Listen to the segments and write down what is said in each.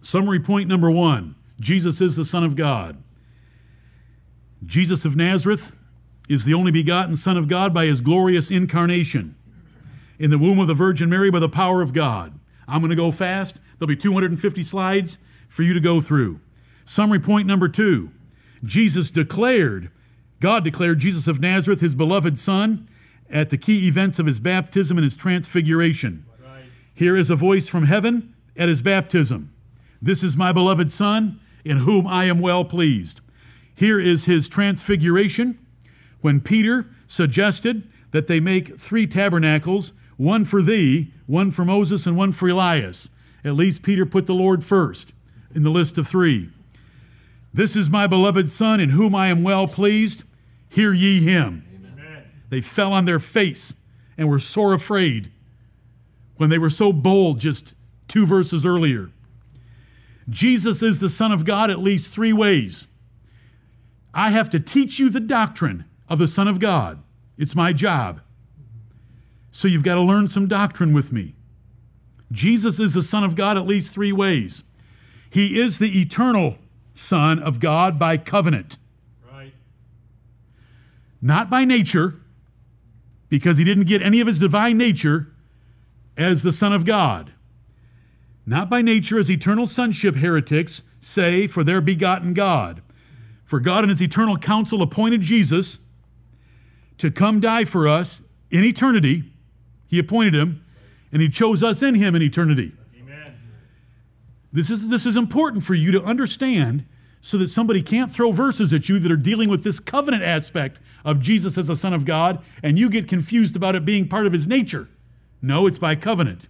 Summary point number one Jesus is the Son of God. Jesus of Nazareth is the only begotten Son of God by his glorious incarnation in the womb of the Virgin Mary by the power of God. I'm going to go fast. There'll be 250 slides for you to go through. Summary point number two Jesus declared, God declared Jesus of Nazareth his beloved Son at the key events of his baptism and his transfiguration. Right. Here is a voice from heaven at his baptism This is my beloved Son, in whom I am well pleased. Here is his transfiguration when Peter suggested that they make three tabernacles one for thee, one for Moses, and one for Elias. At least Peter put the Lord first in the list of three. This is my beloved Son, in whom I am well pleased. Hear ye him. Amen. They fell on their face and were sore afraid when they were so bold just two verses earlier. Jesus is the Son of God at least three ways. I have to teach you the doctrine of the Son of God. It's my job. So you've got to learn some doctrine with me. Jesus is the Son of God at least three ways. He is the eternal Son of God by covenant. Right. Not by nature, because he didn't get any of his divine nature as the Son of God. Not by nature, as eternal sonship heretics say, for their begotten God. For God in his eternal counsel appointed Jesus to come die for us in eternity. He appointed him, and he chose us in him in eternity. Amen. This is, this is important for you to understand so that somebody can't throw verses at you that are dealing with this covenant aspect of Jesus as the Son of God, and you get confused about it being part of his nature. No, it's by covenant.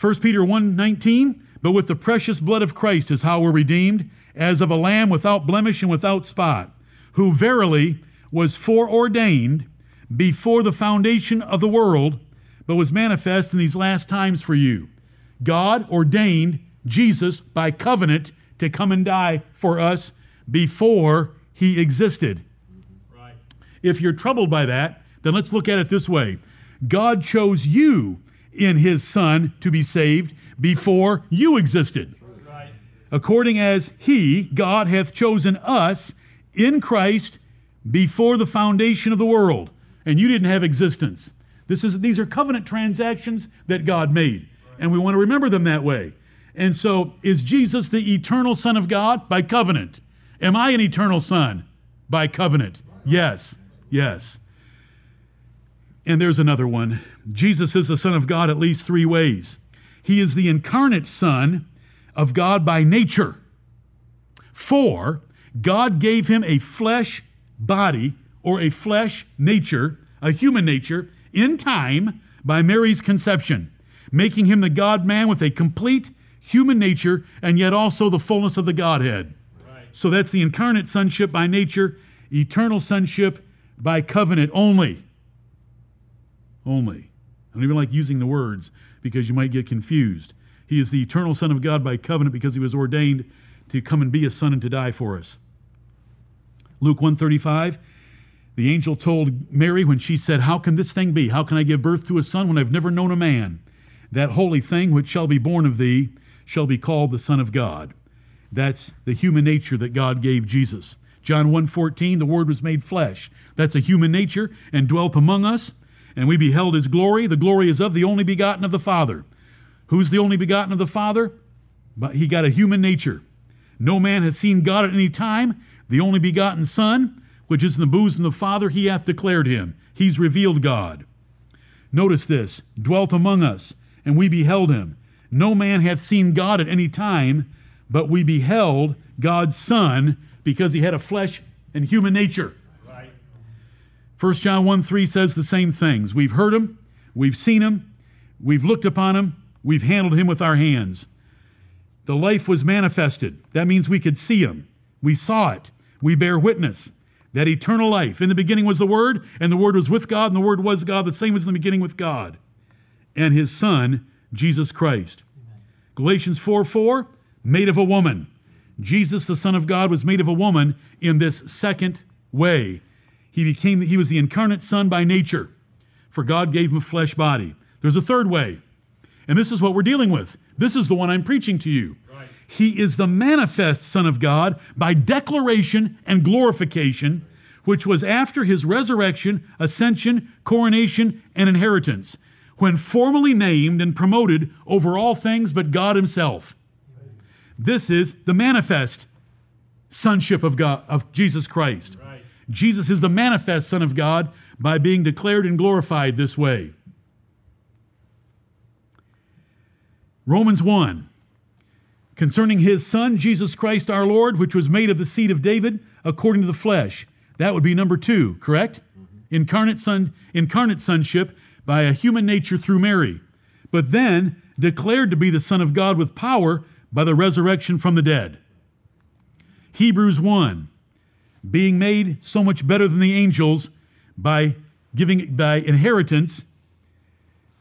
1 Peter 1 19, but with the precious blood of Christ is how we're redeemed, as of a lamb without blemish and without spot, who verily was foreordained before the foundation of the world, but was manifest in these last times for you. God ordained Jesus by covenant to come and die for us before he existed. Right. If you're troubled by that, then let's look at it this way God chose you in his Son to be saved before you existed. According as he, God, hath chosen us in Christ before the foundation of the world, and you didn't have existence. This is, these are covenant transactions that God made, and we want to remember them that way. And so, is Jesus the eternal Son of God? By covenant. Am I an eternal Son? By covenant. Yes, yes. And there's another one. Jesus is the Son of God at least three ways. He is the incarnate Son of God by nature. For God gave him a flesh body or a flesh nature, a human nature, in time by Mary's conception, making him the God man with a complete human nature, and yet also the fullness of the Godhead. Right. So that's the incarnate sonship by nature, eternal sonship by covenant only. Only. I don't even like using the words because you might get confused. He is the eternal Son of God by covenant because he was ordained to come and be a son and to die for us. Luke 135 the angel told Mary when she said, How can this thing be? How can I give birth to a son when I've never known a man? That holy thing which shall be born of thee shall be called the Son of God. That's the human nature that God gave Jesus. John 1:14, the word was made flesh. That's a human nature and dwelt among us, and we beheld his glory. The glory is of the only begotten of the Father. Who's the only begotten of the Father? But he got a human nature. No man hath seen God at any time. The only begotten Son, which is in the bosom of the Father, he hath declared him. He's revealed God. Notice this dwelt among us, and we beheld him. No man hath seen God at any time, but we beheld God's Son because he had a flesh and human nature. Right. 1 John 1 3 says the same things. We've heard him, we've seen him, we've looked upon him, we've handled him with our hands. The life was manifested. That means we could see him. We saw it. We bear witness. That eternal life. In the beginning was the Word, and the Word was with God, and the Word was God. The same was in the beginning with God. And his Son Jesus Christ. Amen. Galatians 4 4, made of a woman. Jesus, the Son of God, was made of a woman in this second way. He became he was the incarnate Son by nature, for God gave him a flesh body. There's a third way, And this is what we're dealing with. This is the one I'm preaching to you. He is the manifest Son of God by declaration and glorification, which was after his resurrection, ascension, coronation, and inheritance, when formally named and promoted over all things but God himself. This is the manifest sonship of God of Jesus Christ. Right. Jesus is the manifest Son of God by being declared and glorified this way. Romans 1 concerning his Son, Jesus Christ our Lord, which was made of the seed of David according to the flesh. That would be number two, correct? Mm-hmm. Incarnate, son, incarnate sonship by a human nature through Mary, but then declared to be the Son of God with power by the resurrection from the dead. Hebrews 1 being made so much better than the angels by giving by inheritance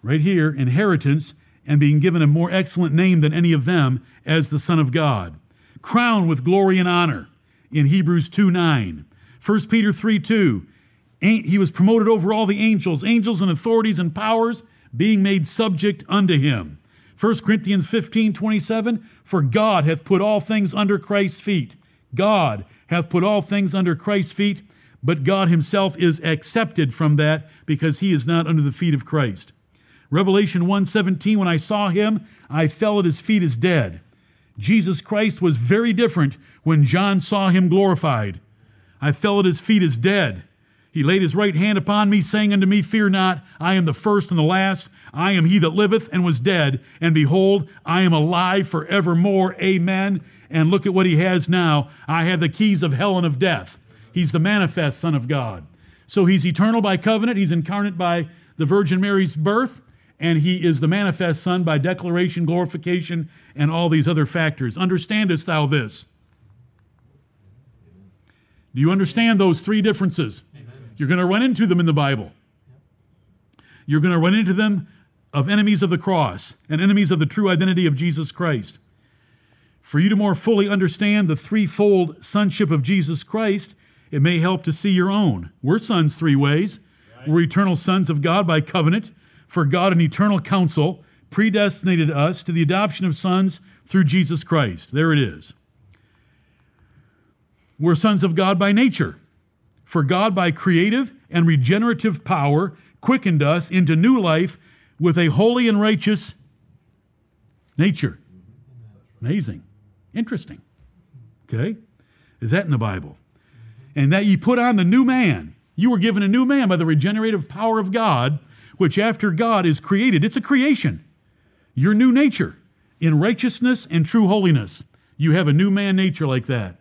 right here inheritance and being given a more excellent name than any of them as the son of god. Crowned with glory and honor in hebrews 2 9 1 peter 3 2 he was promoted over all the angels angels and authorities and powers being made subject unto him. 1 corinthians 15 27 for god hath put all things under christ's feet god hath put all things under Christ's feet, but God himself is accepted from that because he is not under the feet of Christ. Revelation 1:17 when I saw him I fell at his feet as dead. Jesus Christ was very different when John saw him glorified. I fell at his feet as dead. He laid his right hand upon me, saying unto me, Fear not, I am the first and the last. I am he that liveth and was dead, and behold, I am alive forevermore. Amen. And look at what he has now. I have the keys of hell and of death. He's the manifest Son of God. So he's eternal by covenant, he's incarnate by the Virgin Mary's birth, and he is the manifest Son by declaration, glorification, and all these other factors. Understandest thou this? Do you understand those three differences? You're going to run into them in the Bible. You're going to run into them of enemies of the cross and enemies of the true identity of Jesus Christ. For you to more fully understand the threefold sonship of Jesus Christ, it may help to see your own. We're sons three ways. Right. We're eternal sons of God by covenant, for God in eternal counsel predestinated us to the adoption of sons through Jesus Christ. There it is. We're sons of God by nature, for God by creative and regenerative power quickened us into new life with a holy and righteous nature. Amazing. Interesting. Okay? Is that in the Bible? And that ye put on the new man. You were given a new man by the regenerative power of God, which after God is created, it's a creation. Your new nature in righteousness and true holiness. You have a new man nature like that.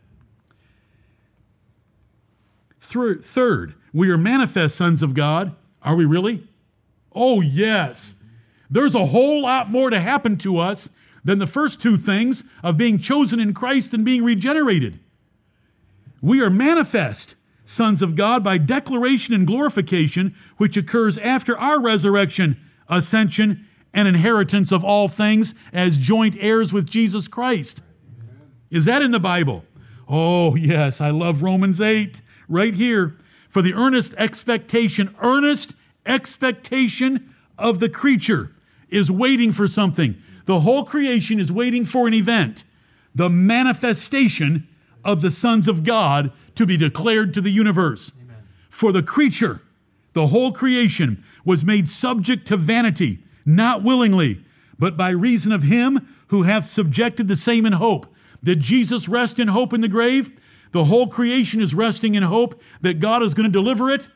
Third, we are manifest sons of God. Are we really? Oh, yes. There's a whole lot more to happen to us than the first two things of being chosen in Christ and being regenerated. We are manifest sons of God by declaration and glorification, which occurs after our resurrection, ascension, and inheritance of all things as joint heirs with Jesus Christ. Is that in the Bible? Oh, yes, I love Romans 8 right here. For the earnest expectation, earnest expectation of the creature is waiting for something. The whole creation is waiting for an event, the manifestation of the sons of God to be declared to the universe. Amen. For the creature, the whole creation was made subject to vanity, not willingly, but by reason of him who hath subjected the same in hope. Did Jesus rest in hope in the grave? The whole creation is resting in hope that God is going to deliver it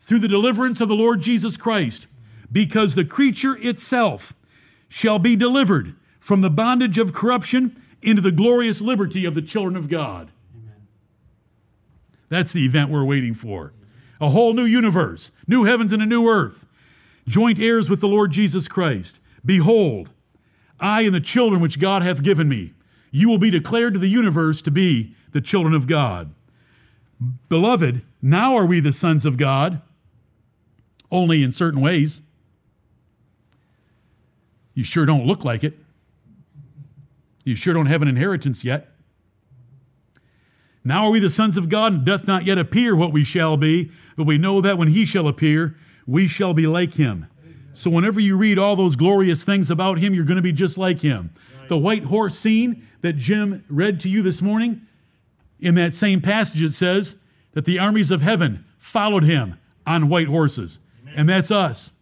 through the deliverance of the Lord Jesus Christ. Because the creature itself shall be delivered from the bondage of corruption into the glorious liberty of the children of God. Amen. That's the event we're waiting for. A whole new universe, new heavens and a new earth, joint heirs with the Lord Jesus Christ. Behold, I and the children which God hath given me, you will be declared to the universe to be the children of God. Beloved, now are we the sons of God, only in certain ways. You sure don't look like it. You sure don't have an inheritance yet. Now are we the sons of God, and doth not yet appear what we shall be, but we know that when he shall appear, we shall be like him. So whenever you read all those glorious things about him, you're going to be just like him. The white horse scene that Jim read to you this morning, in that same passage, it says that the armies of heaven followed him on white horses. Amen. And that's us.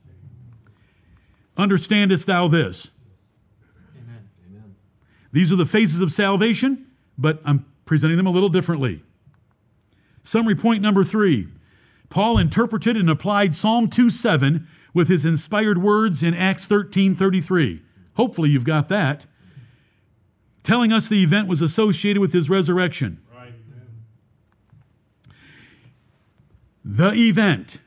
Understandest thou this? Amen. These are the phases of salvation, but I'm presenting them a little differently. Summary point number three Paul interpreted and applied Psalm 2 7 with his inspired words in Acts 13 33. Hopefully, you've got that. Telling us the event was associated with his resurrection. Right. The event,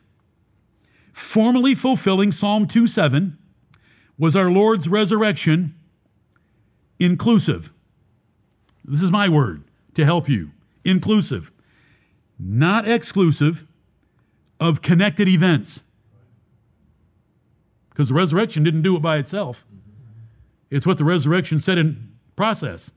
formally fulfilling Psalm 2 7, was our Lord's resurrection, inclusive. This is my word to help you. Inclusive, not exclusive of connected events. Because the resurrection didn't do it by itself, it's what the resurrection said in process.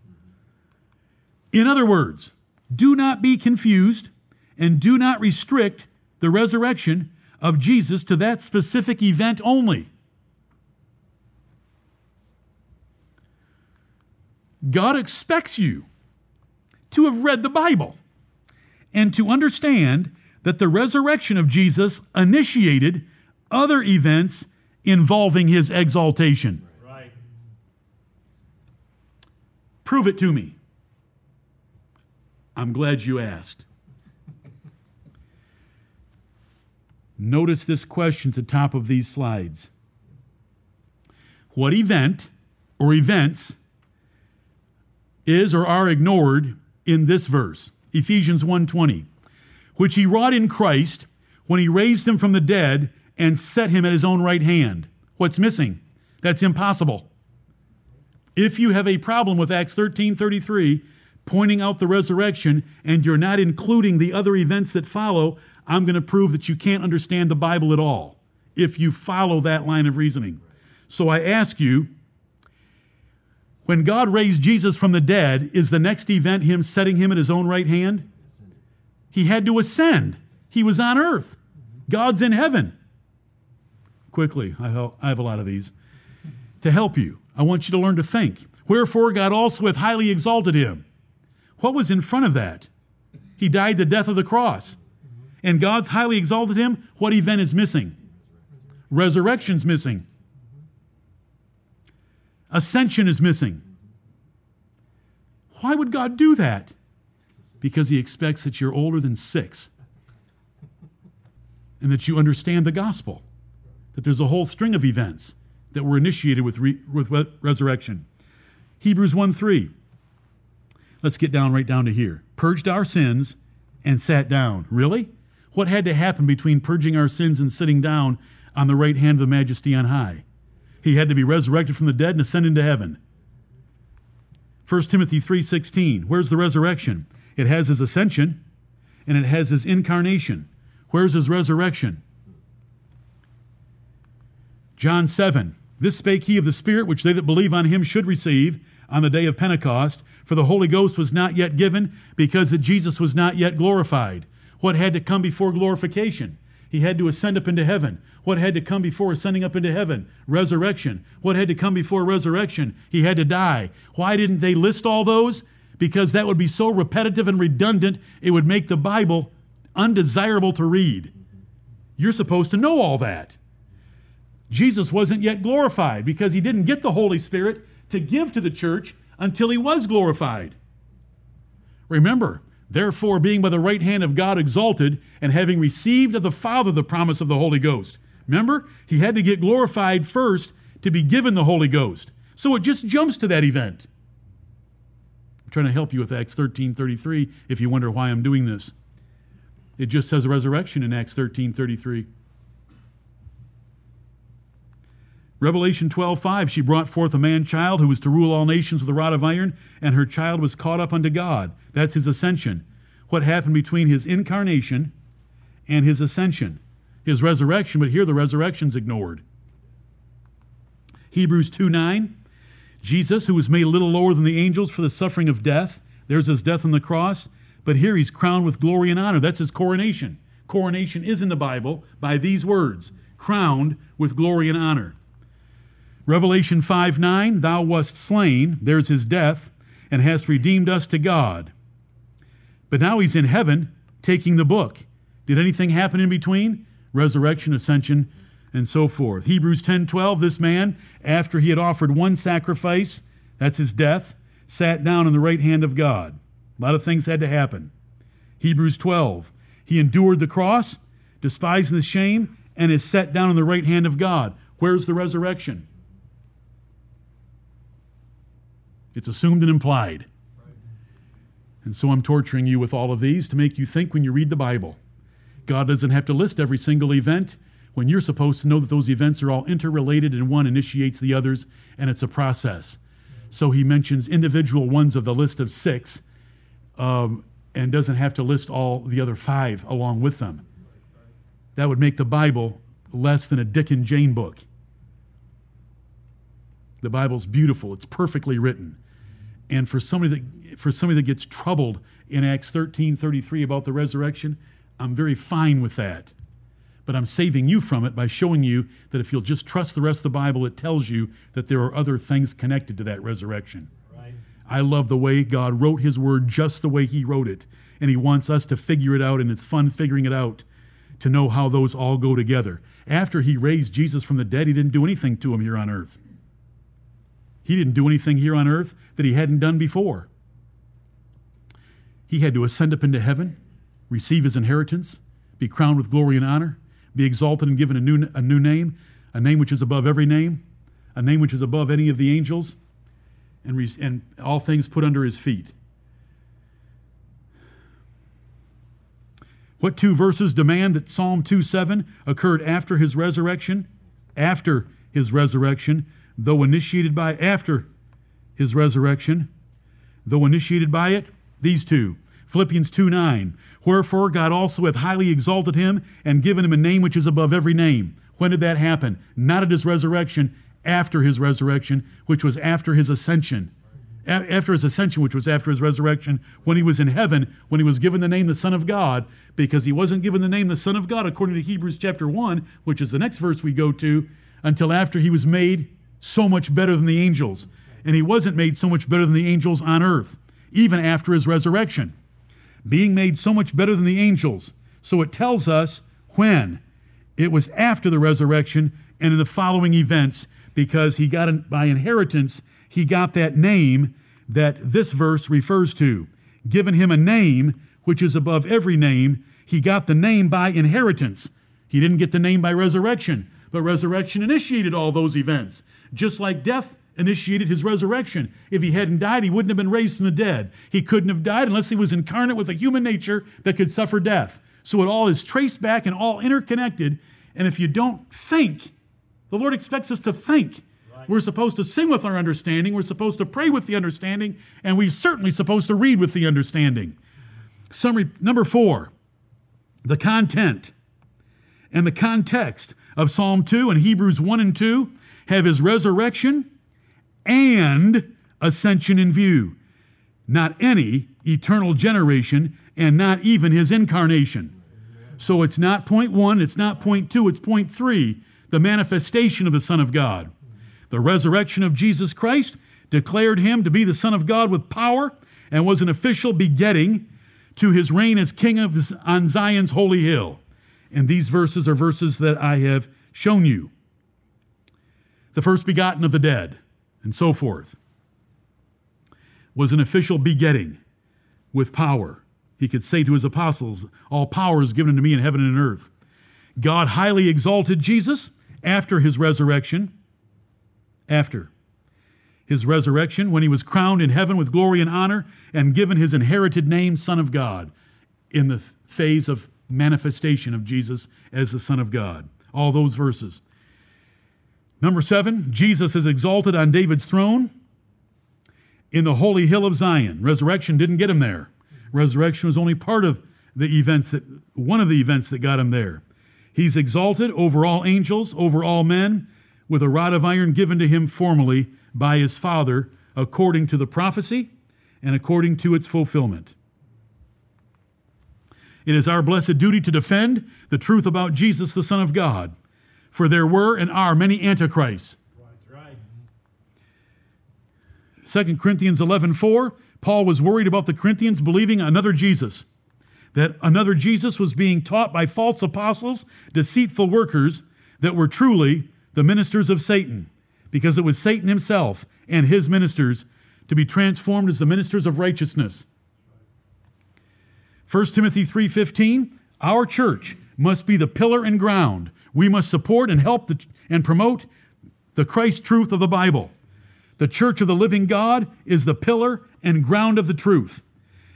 In other words, do not be confused and do not restrict the resurrection of Jesus to that specific event only. God expects you to have read the Bible and to understand that the resurrection of Jesus initiated other events involving his exaltation. Right. Prove it to me. I'm glad you asked. Notice this question at the top of these slides. What event or events is or are ignored in this verse, Ephesians 1:20, which he wrought in Christ when he raised him from the dead and set him at his own right hand. What's missing? That's impossible. If you have a problem with Acts 13:33 pointing out the resurrection and you're not including the other events that follow, I'm going to prove that you can't understand the Bible at all if you follow that line of reasoning. So I ask you, when God raised Jesus from the dead, is the next event him setting him at his own right hand? He had to ascend. He was on earth. God's in heaven. Quickly, I have a lot of these. To help you, I want you to learn to think. Wherefore, God also hath highly exalted him. What was in front of that? He died the death of the cross. And God's highly exalted him. What event is missing? Resurrection's missing. Ascension is missing. Why would God do that? Because He expects that you're older than six and that you understand the gospel, that there's a whole string of events that were initiated with, re- with re- resurrection. Hebrews 1 3. Let's get down right down to here. Purged our sins and sat down. Really? What had to happen between purging our sins and sitting down on the right hand of the majesty on high? He had to be resurrected from the dead and ascend into heaven. 1 Timothy 3:16. Where's the resurrection? It has his ascension and it has his incarnation. Where's his resurrection? John 7. This spake he of the Spirit which they that believe on him should receive on the day of Pentecost, for the Holy Ghost was not yet given because that Jesus was not yet glorified. What had to come before glorification? He had to ascend up into heaven. What had to come before ascending up into heaven? Resurrection. What had to come before resurrection? He had to die. Why didn't they list all those? Because that would be so repetitive and redundant, it would make the Bible undesirable to read. You're supposed to know all that. Jesus wasn't yet glorified because he didn't get the Holy Spirit to give to the church until he was glorified. Remember, Therefore, being by the right hand of God exalted, and having received of the Father the promise of the Holy Ghost. Remember, he had to get glorified first to be given the Holy Ghost. So it just jumps to that event. I'm trying to help you with Acts 13 33 if you wonder why I'm doing this. It just says resurrection in Acts 13 33. Revelation 12:5 She brought forth a man child who was to rule all nations with a rod of iron, and her child was caught up unto God. That's his ascension. What happened between his incarnation and his ascension? His resurrection, but here the resurrection's ignored. Hebrews 2 9. Jesus, who was made a little lower than the angels for the suffering of death, there's his death on the cross, but here he's crowned with glory and honor. That's his coronation. Coronation is in the Bible by these words crowned with glory and honor. Revelation 5 9, thou wast slain, there's his death, and hast redeemed us to God. But now he's in heaven taking the book. Did anything happen in between? Resurrection, ascension, and so forth. Hebrews 10 12, this man, after he had offered one sacrifice, that's his death, sat down in the right hand of God. A lot of things had to happen. Hebrews 12, he endured the cross, despising the shame, and is set down in the right hand of God. Where's the resurrection? It's assumed and implied. And so I'm torturing you with all of these to make you think when you read the Bible. God doesn't have to list every single event when you're supposed to know that those events are all interrelated and one initiates the others, and it's a process. So he mentions individual ones of the list of six um, and doesn't have to list all the other five along with them. That would make the Bible less than a Dick and Jane book. The Bible's beautiful, it's perfectly written. And for somebody that for somebody that gets troubled in Acts 13, 33 about the resurrection, I'm very fine with that. But I'm saving you from it by showing you that if you'll just trust the rest of the Bible, it tells you that there are other things connected to that resurrection. Right. I love the way God wrote his word just the way he wrote it. And he wants us to figure it out, and it's fun figuring it out to know how those all go together. After he raised Jesus from the dead, he didn't do anything to him here on earth. He didn't do anything here on earth that he hadn't done before. He had to ascend up into heaven, receive his inheritance, be crowned with glory and honor, be exalted and given a new, a new name, a name which is above every name, a name which is above any of the angels, and, re- and all things put under his feet. What two verses demand that Psalm 2 7 occurred after his resurrection? After his resurrection, though initiated by after his resurrection, though initiated by it, these two. Philippians 2 9. Wherefore God also hath highly exalted him and given him a name which is above every name. When did that happen? Not at his resurrection, after his resurrection, which was after his ascension. A- after his ascension, which was after his resurrection, when he was in heaven, when he was given the name the Son of God, because he wasn't given the name the Son of God according to Hebrews chapter 1, which is the next verse we go to, until after he was made so much better than the angels. And he wasn't made so much better than the angels on earth, even after his resurrection. Being made so much better than the angels. So it tells us when. It was after the resurrection and in the following events, because he got, by inheritance, he got that name that this verse refers to. Given him a name which is above every name, he got the name by inheritance. He didn't get the name by resurrection, but resurrection initiated all those events just like death initiated his resurrection. If he hadn't died, he wouldn't have been raised from the dead. He couldn't have died unless he was incarnate with a human nature that could suffer death. So it all is traced back and all interconnected. And if you don't think, the Lord expects us to think. Right. We're supposed to sing with our understanding, we're supposed to pray with the understanding, and we're certainly supposed to read with the understanding. Summary number four the content and the context of Psalm 2 and Hebrews 1 and 2 have his resurrection and ascension in view, not any eternal generation, and not even his incarnation. So it's not point one, it's not point two, it's point three the manifestation of the Son of God. The resurrection of Jesus Christ declared him to be the Son of God with power and was an official begetting to his reign as King of, on Zion's holy hill. And these verses are verses that I have shown you the first begotten of the dead, and so forth, was an official begetting with power. He could say to his apostles, All power is given to me in heaven and earth. God highly exalted Jesus after his resurrection. After his resurrection, when he was crowned in heaven with glory and honor and given his inherited name, Son of God, in the phase of manifestation of Jesus as the Son of God. All those verses. Number seven, Jesus is exalted on David's throne in the holy hill of Zion. Resurrection didn't get him there. Resurrection was only part of the events that, one of the events that got him there. He's exalted over all angels, over all men, with a rod of iron given to him formally by his Father, according to the prophecy and according to its fulfillment. It is our blessed duty to defend the truth about Jesus, the Son of God For there were and are many antichrists. Right. 2 Corinthians 11:4, Paul was worried about the Corinthians believing another Jesus. That another Jesus was being taught by false apostles, deceitful workers that were truly the ministers of Satan, because it was Satan himself and his ministers to be transformed as the ministers of righteousness. 1 Timothy 3:15, our church must be the pillar and ground. We must support and help the, and promote the Christ truth of the Bible. The church of the living God is the pillar and ground of the truth.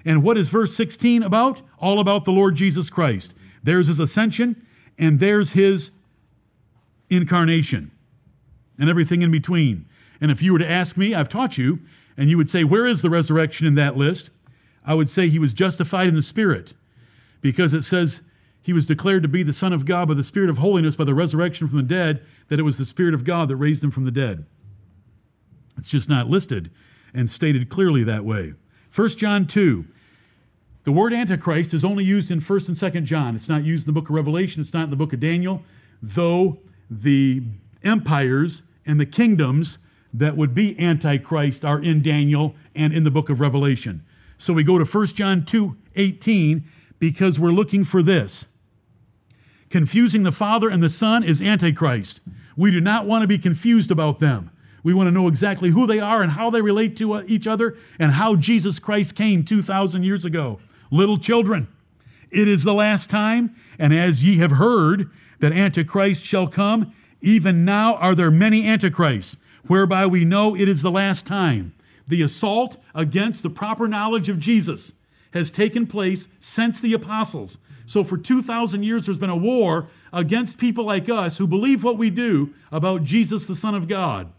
And what is verse 16 about? All about the Lord Jesus Christ. There's his ascension and there's his incarnation and everything in between. And if you were to ask me, I've taught you, and you would say, Where is the resurrection in that list? I would say he was justified in the Spirit because it says he was declared to be the Son of God by the Spirit of holiness by the resurrection from the dead, that it was the Spirit of God that raised him from the dead. It's just not listed and stated clearly that way. 1 John 2. The word Antichrist is only used in 1st and 2nd John. It's not used in the book of Revelation, it's not in the book of Daniel, though the empires and the kingdoms that would be Antichrist are in Daniel and in the book of Revelation. So we go to 1 John 2 18 because we're looking for this. Confusing the Father and the Son is Antichrist. We do not want to be confused about them. We want to know exactly who they are and how they relate to uh, each other and how Jesus Christ came 2,000 years ago. Little children, it is the last time, and as ye have heard that Antichrist shall come, even now are there many Antichrists, whereby we know it is the last time. The assault against the proper knowledge of Jesus has taken place since the apostles. So for 2,000 years, there's been a war against people like us who believe what we do about Jesus, the Son of God.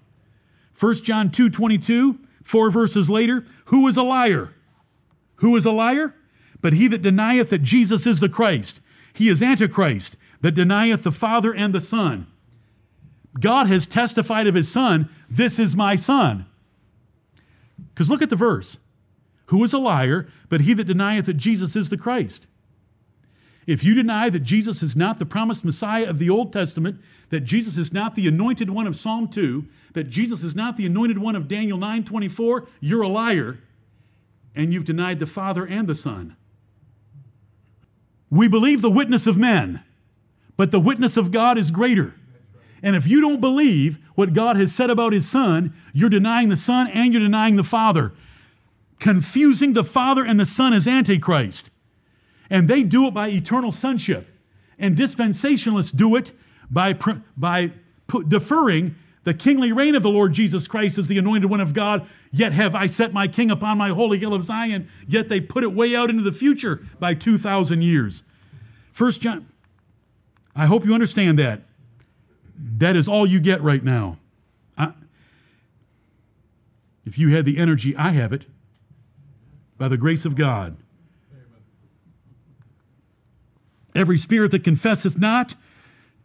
1 John 2 22, four verses later, who is a liar? Who is a liar? But he that denieth that Jesus is the Christ. He is Antichrist, that denieth the Father and the Son. God has testified of his Son, This is my Son. Because look at the verse. Who is a liar, but he that denieth that Jesus is the Christ? If you deny that Jesus is not the promised Messiah of the Old Testament, that Jesus is not the anointed one of Psalm 2, that Jesus is not the anointed one of Daniel 9:24, you're a liar and you've denied the Father and the Son. We believe the witness of men, but the witness of God is greater. And if you don't believe what God has said about his son, you're denying the son and you're denying the father. Confusing the father and the son as antichrist. And they do it by eternal sonship. And dispensationalists do it by, by deferring the kingly reign of the Lord Jesus Christ as the anointed one of God. Yet have I set my king upon my holy hill of Zion. Yet they put it way out into the future by 2,000 years. First John, I hope you understand that. That is all you get right now. I, if you had the energy, I have it by the grace of God. Every spirit that confesseth not,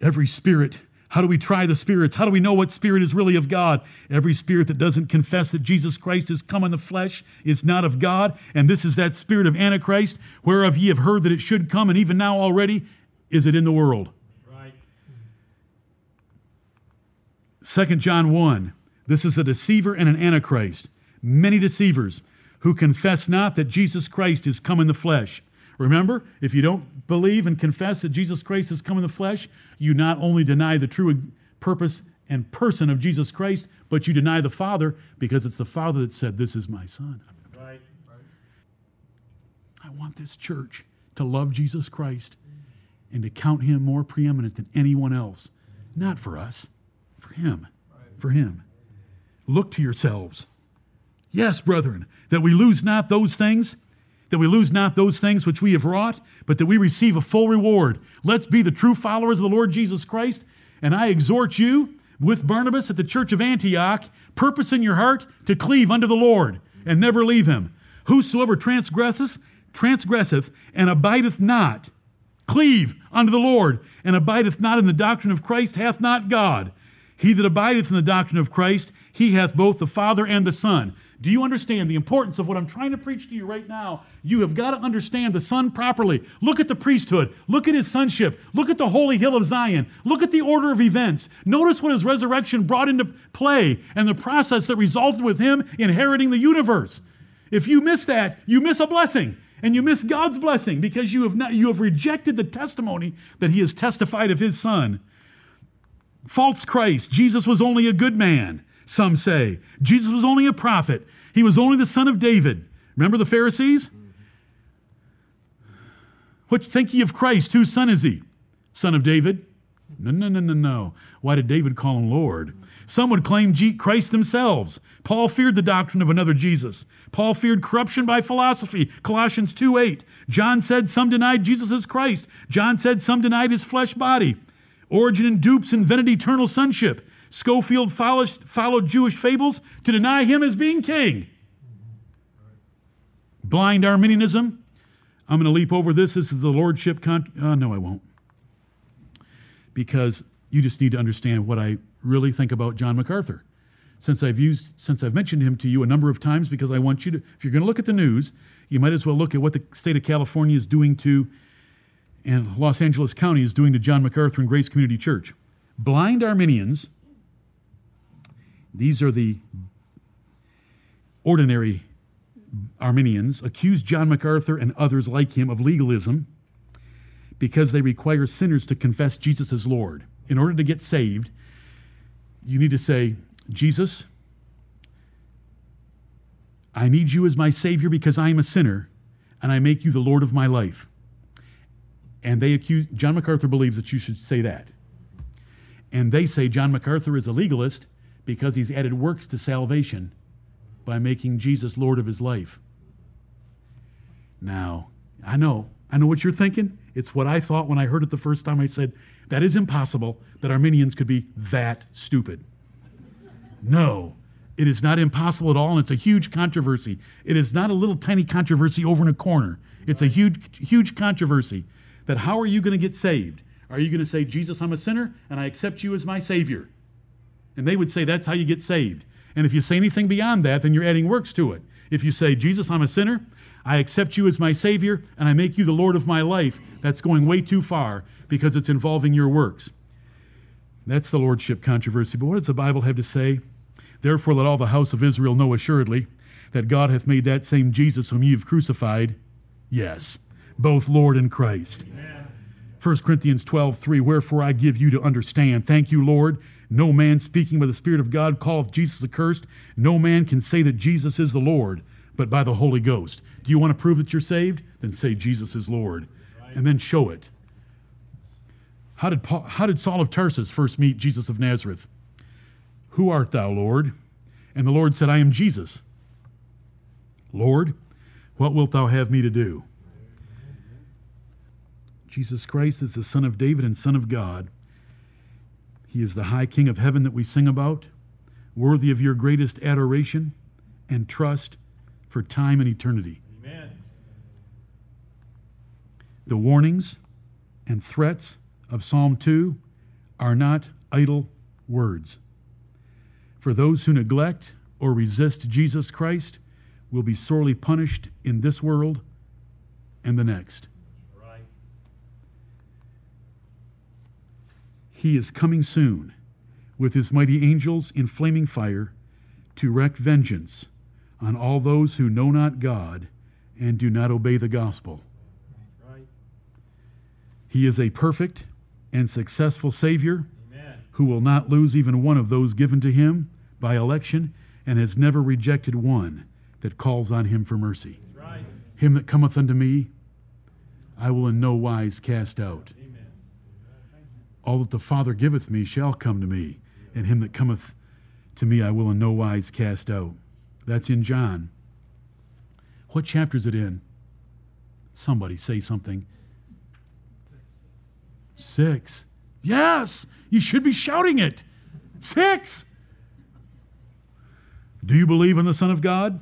every spirit. How do we try the spirits? How do we know what spirit is really of God? Every spirit that doesn't confess that Jesus Christ has come in the flesh is not of God. And this is that spirit of Antichrist, whereof ye have heard that it should come, and even now already is it in the world. Right. 2 John 1. This is a deceiver and an Antichrist. Many deceivers who confess not that Jesus Christ is come in the flesh. Remember, if you don't believe and confess that Jesus Christ has come in the flesh, you not only deny the true purpose and person of Jesus Christ, but you deny the Father because it's the Father that said, This is my Son. Right. right. I want this church to love Jesus Christ and to count him more preeminent than anyone else. Not for us, for him. For him. Look to yourselves. Yes, brethren, that we lose not those things that we lose not those things which we have wrought, but that we receive a full reward. Let's be the true followers of the Lord Jesus Christ. And I exhort you with Barnabas at the church of Antioch, purpose in your heart to cleave unto the Lord and never leave him. Whosoever transgresseth, transgresseth and abideth not, cleave unto the Lord and abideth not in the doctrine of Christ, hath not God. He that abideth in the doctrine of Christ, he hath both the Father and the Son. Do you understand the importance of what I'm trying to preach to you right now? You have got to understand the Son properly. Look at the priesthood. Look at his sonship. Look at the holy hill of Zion. Look at the order of events. Notice what his resurrection brought into play and the process that resulted with him inheriting the universe. If you miss that, you miss a blessing and you miss God's blessing because you have not you have rejected the testimony that he has testified of his son. False Christ. Jesus was only a good man, some say. Jesus was only a prophet. He was only the son of David. Remember the Pharisees? What think ye of Christ? Whose son is he? Son of David? No, no, no, no, no. Why did David call him Lord? Some would claim Christ themselves. Paul feared the doctrine of another Jesus. Paul feared corruption by philosophy. Colossians 2 8. John said some denied Jesus as Christ. John said some denied his flesh body. Origen and dupes invented eternal sonship. Scofield followed Jewish fables to deny him as being king. Blind Arminianism. I'm going to leap over this. This is the lordship. Con- uh, no, I won't. Because you just need to understand what I really think about John MacArthur. Since I've used, since I've mentioned him to you a number of times, because I want you to, if you're going to look at the news, you might as well look at what the state of California is doing to and Los Angeles County is doing to John MacArthur and Grace Community Church. Blind Arminians, these are the ordinary Arminians, accuse John MacArthur and others like him of legalism because they require sinners to confess Jesus as Lord. In order to get saved, you need to say, Jesus, I need you as my Savior because I am a sinner, and I make you the Lord of my life. And they accuse, John MacArthur believes that you should say that. And they say John MacArthur is a legalist because he's added works to salvation by making Jesus Lord of his life. Now, I know, I know what you're thinking. It's what I thought when I heard it the first time. I said, that is impossible that Arminians could be that stupid. No, it is not impossible at all, and it's a huge controversy. It is not a little tiny controversy over in a corner. It's a huge, huge controversy that how are you going to get saved? Are you going to say, Jesus, I'm a sinner and I accept you as my Savior? And they would say, that's how you get saved. And if you say anything beyond that, then you're adding works to it. If you say, Jesus, I'm a sinner, I accept you as my Savior, and I make you the Lord of my life, that's going way too far because it's involving your works. That's the Lordship controversy. But what does the Bible have to say? Therefore, let all the house of Israel know assuredly that God hath made that same Jesus whom ye have crucified, yes, both Lord and Christ. Amen. 1 Corinthians 12, 3, Wherefore I give you to understand. Thank you, Lord. No man speaking by the Spirit of God calleth Jesus accursed. No man can say that Jesus is the Lord, but by the Holy Ghost. Do you want to prove that you're saved? Then say Jesus is Lord. And then show it. How did, Paul, how did Saul of Tarsus first meet Jesus of Nazareth? Who art thou, Lord? And the Lord said, I am Jesus. Lord, what wilt thou have me to do? Jesus Christ is the Son of David and Son of God. He is the high King of heaven that we sing about, worthy of your greatest adoration and trust for time and eternity. Amen. The warnings and threats of Psalm 2 are not idle words. For those who neglect or resist Jesus Christ will be sorely punished in this world and the next. He is coming soon with his mighty angels in flaming fire to wreak vengeance on all those who know not God and do not obey the gospel. Right. He is a perfect and successful Savior Amen. who will not lose even one of those given to him by election and has never rejected one that calls on him for mercy. Right. Him that cometh unto me, I will in no wise cast out. All that the Father giveth me shall come to me, and him that cometh to me I will in no wise cast out. That's in John. What chapter is it in? Somebody say something. Six. Yes, you should be shouting it. Six. Do you believe in the Son of God?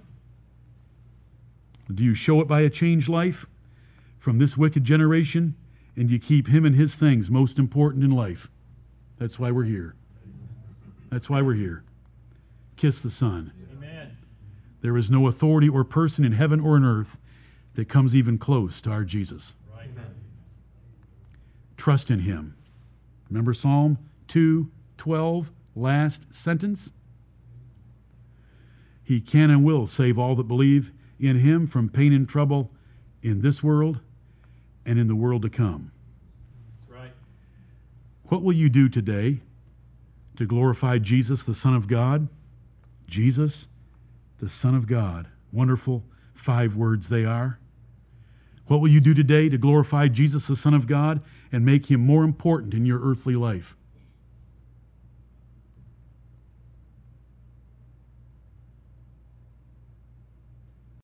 Do you show it by a changed life from this wicked generation? And you keep him and his things most important in life. That's why we're here. That's why we're here. Kiss the Son. Amen. There is no authority or person in heaven or in earth that comes even close to our Jesus. Right. Trust in him. Remember Psalm 2 12, last sentence? He can and will save all that believe in him from pain and trouble in this world and in the world to come. That's right. What will you do today to glorify Jesus, the Son of God? Jesus, the Son of God. Wonderful five words they are. What will you do today to glorify Jesus, the Son of God, and make him more important in your earthly life?